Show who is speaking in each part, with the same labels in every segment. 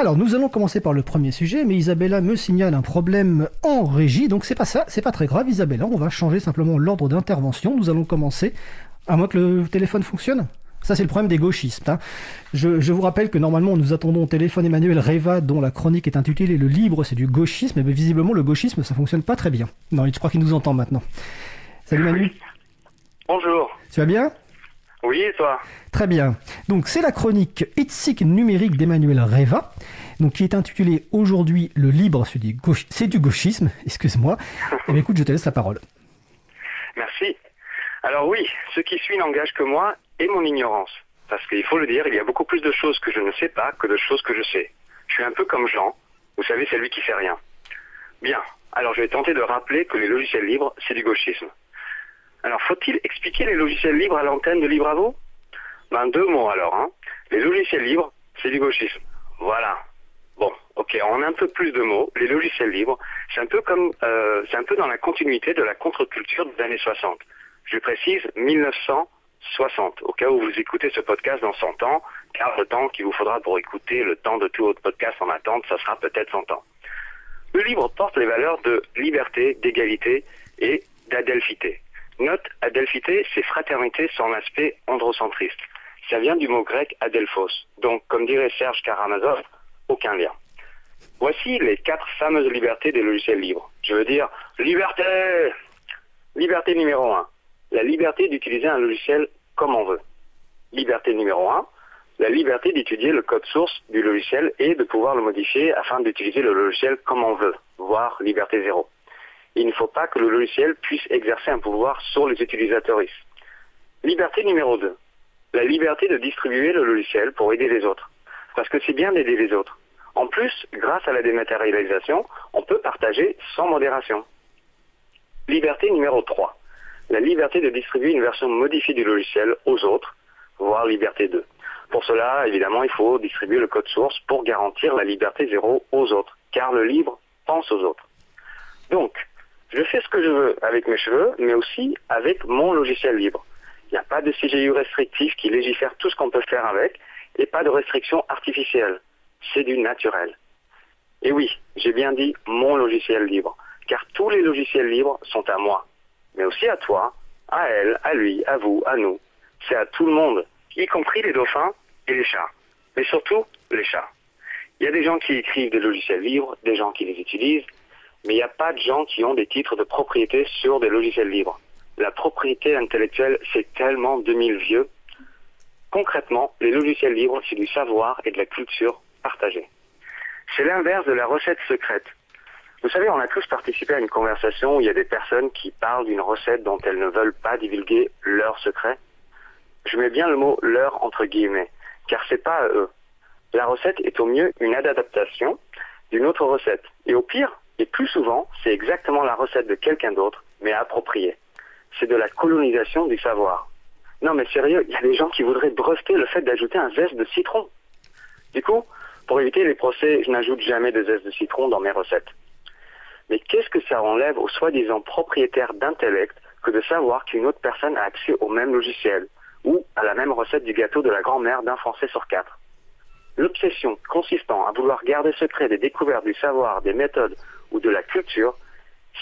Speaker 1: Alors, nous allons commencer par le premier sujet, mais Isabella me signale un problème en régie, donc c'est pas ça, c'est pas très grave, Isabella. On va changer simplement l'ordre d'intervention. Nous allons commencer, à moins que le téléphone fonctionne. Ça, c'est le problème des gauchistes. hein. Je, je vous rappelle que normalement, nous attendons au téléphone Emmanuel Reva, dont la chronique est intitulée Le libre, c'est du gauchisme. Mais visiblement, le gauchisme, ça fonctionne pas très bien. Non, je crois qu'il nous entend maintenant. Salut Manu,
Speaker 2: Bonjour.
Speaker 1: tu vas bien?
Speaker 2: Oui, et toi
Speaker 1: Très bien. Donc c'est la chronique Itzik numérique d'Emmanuel Reva, donc qui est intitulée aujourd'hui Le libre, c'est du, gauchisme, excuse-moi. Eh bien écoute, je te laisse la parole.
Speaker 2: Merci. Alors oui, ce qui suit n'engage que moi et mon ignorance. Parce qu'il faut le dire, il y a beaucoup plus de choses que je ne sais pas que de choses que je sais. Je suis un peu comme Jean, vous savez, c'est lui qui fait rien. Bien, alors je vais tenter de rappeler que les logiciels libres, c'est du gauchisme. Alors faut-il expliquer les logiciels libres à l'antenne de Libravo? Ben deux mots alors. Hein. Les logiciels libres, c'est du gauchisme. Voilà. Bon, ok, en un peu plus de mots, les logiciels libres, c'est un peu comme, euh, c'est un peu dans la continuité de la contre-culture des années 60. Je précise 1960, au cas où vous écoutez ce podcast dans 100 ans, car le temps qu'il vous faudra pour écouter le temps de tout autre podcast en attente, ça sera peut-être 100 ans. Le livre porte les valeurs de liberté, d'égalité et d'adelphité. Note, adelphité, c'est fraternité sans l'aspect androcentriste. Ça vient du mot grec adelphos, donc comme dirait Serge Karamazov, aucun lien. Voici les quatre fameuses libertés des logiciels libres. Je veux dire, liberté Liberté numéro 1. La liberté d'utiliser un logiciel comme on veut. Liberté numéro 1. La liberté d'étudier le code source du logiciel et de pouvoir le modifier afin d'utiliser le logiciel comme on veut, voire liberté zéro. Il ne faut pas que le logiciel puisse exercer un pouvoir sur les utilisateurs. Liberté numéro 2. La liberté de distribuer le logiciel pour aider les autres. Parce que c'est bien d'aider les autres. En plus, grâce à la dématérialisation, on peut partager sans modération. Liberté numéro 3. La liberté de distribuer une version modifiée du logiciel aux autres, voire liberté 2. Pour cela, évidemment, il faut distribuer le code source pour garantir la liberté zéro aux autres, car le libre pense aux autres. Donc, je fais ce que je veux avec mes cheveux, mais aussi avec mon logiciel libre. Il n'y a pas de CGU restrictif qui légifère tout ce qu'on peut faire avec, et pas de restrictions artificielles. C'est du naturel. Et oui, j'ai bien dit mon logiciel libre, car tous les logiciels libres sont à moi, mais aussi à toi, à elle, à lui, à vous, à nous. C'est à tout le monde, y compris les dauphins et les chats, mais surtout les chats. Il y a des gens qui écrivent des logiciels libres, des gens qui les utilisent, mais il n'y a pas de gens qui ont des titres de propriété sur des logiciels libres. La propriété intellectuelle, c'est tellement 2000 vieux. Concrètement, les logiciels libres, c'est du savoir et de la culture partagée. C'est l'inverse de la recette secrète. Vous savez, on a tous participé à une conversation où il y a des personnes qui parlent d'une recette dont elles ne veulent pas divulguer leur secret. Je mets bien le mot leur entre guillemets, car c'est pas à eux. La recette est au mieux une adaptation d'une autre recette. Et au pire, et plus souvent, c'est exactement la recette de quelqu'un d'autre, mais appropriée. C'est de la colonisation du savoir. Non mais sérieux, il y a des gens qui voudraient breveter le fait d'ajouter un zeste de citron. Du coup, pour éviter les procès, je n'ajoute jamais de zeste de citron dans mes recettes. Mais qu'est-ce que ça enlève aux soi-disant propriétaires d'intellect que de savoir qu'une autre personne a accès au même logiciel ou à la même recette du gâteau de la grand-mère d'un Français sur quatre? L'obsession consistant à vouloir garder secret des découvertes du savoir, des méthodes ou de la culture,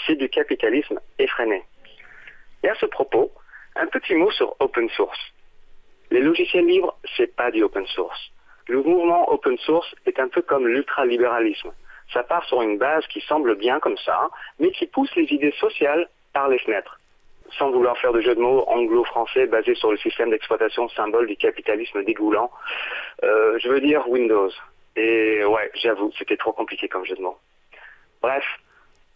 Speaker 2: c'est du capitalisme effréné. Et à ce propos, un petit mot sur open source. Les logiciels libres, c'est pas du open source. Le mouvement open source est un peu comme l'ultralibéralisme. Ça part sur une base qui semble bien comme ça, mais qui pousse les idées sociales par les fenêtres. Sans vouloir faire de jeu de mots anglo-français basé sur le système d'exploitation symbole du capitalisme dégoulant, euh, je veux dire Windows. Et ouais, j'avoue, c'était trop compliqué comme jeu de mots. Bref,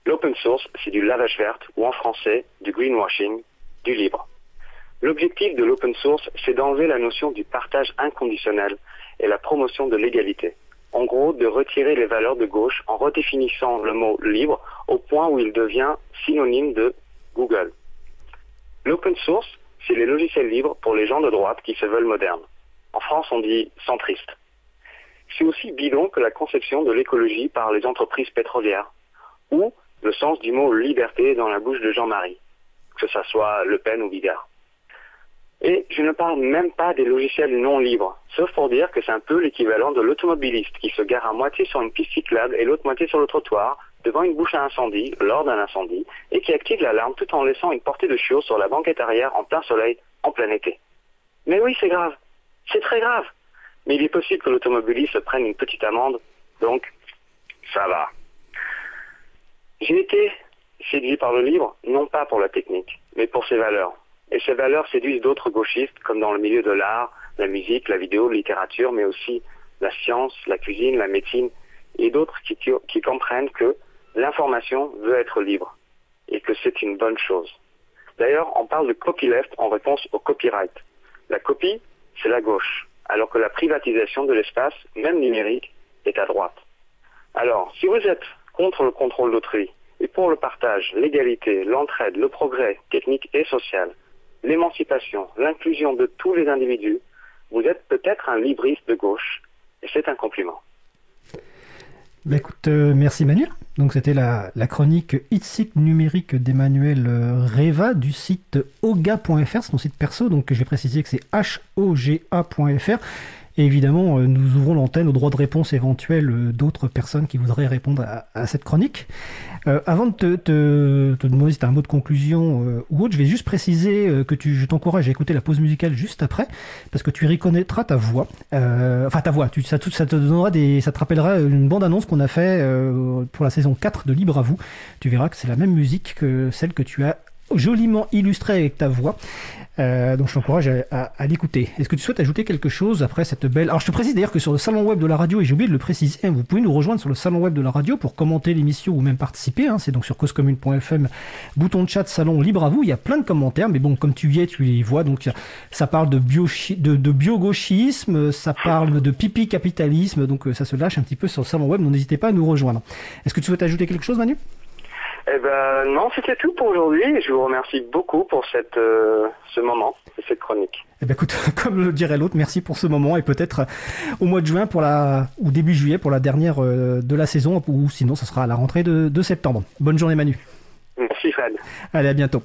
Speaker 2: l'open source, c'est du lavage verte, ou en français, du greenwashing, du libre. L'objectif de l'open source, c'est d'enlever la notion du partage inconditionnel et la promotion de l'égalité. En gros, de retirer les valeurs de gauche en redéfinissant le mot libre au point où il devient synonyme de Google. L'open source, c'est les logiciels libres pour les gens de droite qui se veulent modernes. En France, on dit centriste. C'est aussi bidon que la conception de l'écologie par les entreprises pétrolières, ou le sens du mot liberté dans la bouche de Jean-Marie, que ce soit Le Pen ou Bigard. Et je ne parle même pas des logiciels non libres, sauf pour dire que c'est un peu l'équivalent de l'automobiliste qui se gare à moitié sur une piste cyclable et l'autre moitié sur le trottoir, devant une bouche à incendie, lors d'un incendie, et qui active l'alarme tout en laissant une portée de chiots sur la banquette arrière en plein soleil, en plein été. Mais oui, c'est grave. C'est très grave. Mais il est possible que l'automobiliste prenne une petite amende, donc ça va. J'ai été séduit par le livre, non pas pour la technique, mais pour ses valeurs. Et ces valeurs séduisent d'autres gauchistes, comme dans le milieu de l'art, la musique, la vidéo, la littérature, mais aussi la science, la cuisine, la médecine, et d'autres qui comprennent que l'information veut être libre, et que c'est une bonne chose. D'ailleurs, on parle de copyleft en réponse au copyright. La copie, c'est la gauche, alors que la privatisation de l'espace, même numérique, est à droite. Alors, si vous êtes contre le contrôle d'autrui, et pour le partage, l'égalité, l'entraide, le progrès technique et social, l'émancipation, l'inclusion de tous les individus, vous êtes peut-être un libriste de gauche, et c'est un compliment.
Speaker 1: Bah écoute, euh, merci Manu. Donc c'était la, chronique Itsic numérique d'Emmanuel euh, Reva du site oga.fr, c'est ton site perso, donc je vais préciser que c'est h-o-g-a.fr. Et évidemment, euh, nous ouvrons l'antenne aux droits de réponse éventuels euh, d'autres personnes qui voudraient répondre à, cette chronique. Euh, avant de te, demander si tu as un mot de conclusion ou autre, je vais juste préciser que je t'encourage à écouter la pause musicale juste après, parce que tu reconnaîtras ta voix. enfin, ta voix, ça, te donnera des, ça te rappellera une bande-annonce qu'on a fait pour la saison 4 de Libre à vous. Tu verras que c'est la même musique que celle que tu as joliment illustrée avec ta voix. Euh, donc je t'encourage à, l'écouter. Est-ce que tu souhaites ajouter quelque chose après cette belle... Alors je te précise d'ailleurs que sur le salon web de la radio, et j'ai oublié de le préciser, hein, vous pouvez nous rejoindre sur le salon web de la radio pour commenter l'émission ou même participer. Hein, c'est donc sur causecommune.fm, bouton de chat, salon libre à vous. Il y a plein de commentaires, mais bon, comme tu y es, tu les vois. Donc ça parle de, bio, bio-gauchisme, ça parle de pipi capitalisme, donc euh, ça se lâche un petit peu sur le salon web. Donc n'hésitez pas à nous rejoindre. Est-ce que tu souhaites ajouter quelque chose, Manu?
Speaker 2: Eh ben non, c'était tout pour aujourd'hui. Je vous remercie beaucoup pour cette, euh, ce moment et cette chronique.
Speaker 1: Eh ben écoute, comme le dirait l'autre, merci pour ce moment et peut-être euh, au mois de juin pour la ou début juillet pour la dernière euh, de la saison ou sinon ce sera à la rentrée de, de septembre. Bonne journée Manu.
Speaker 2: Merci Fred.
Speaker 1: Allez à bientôt.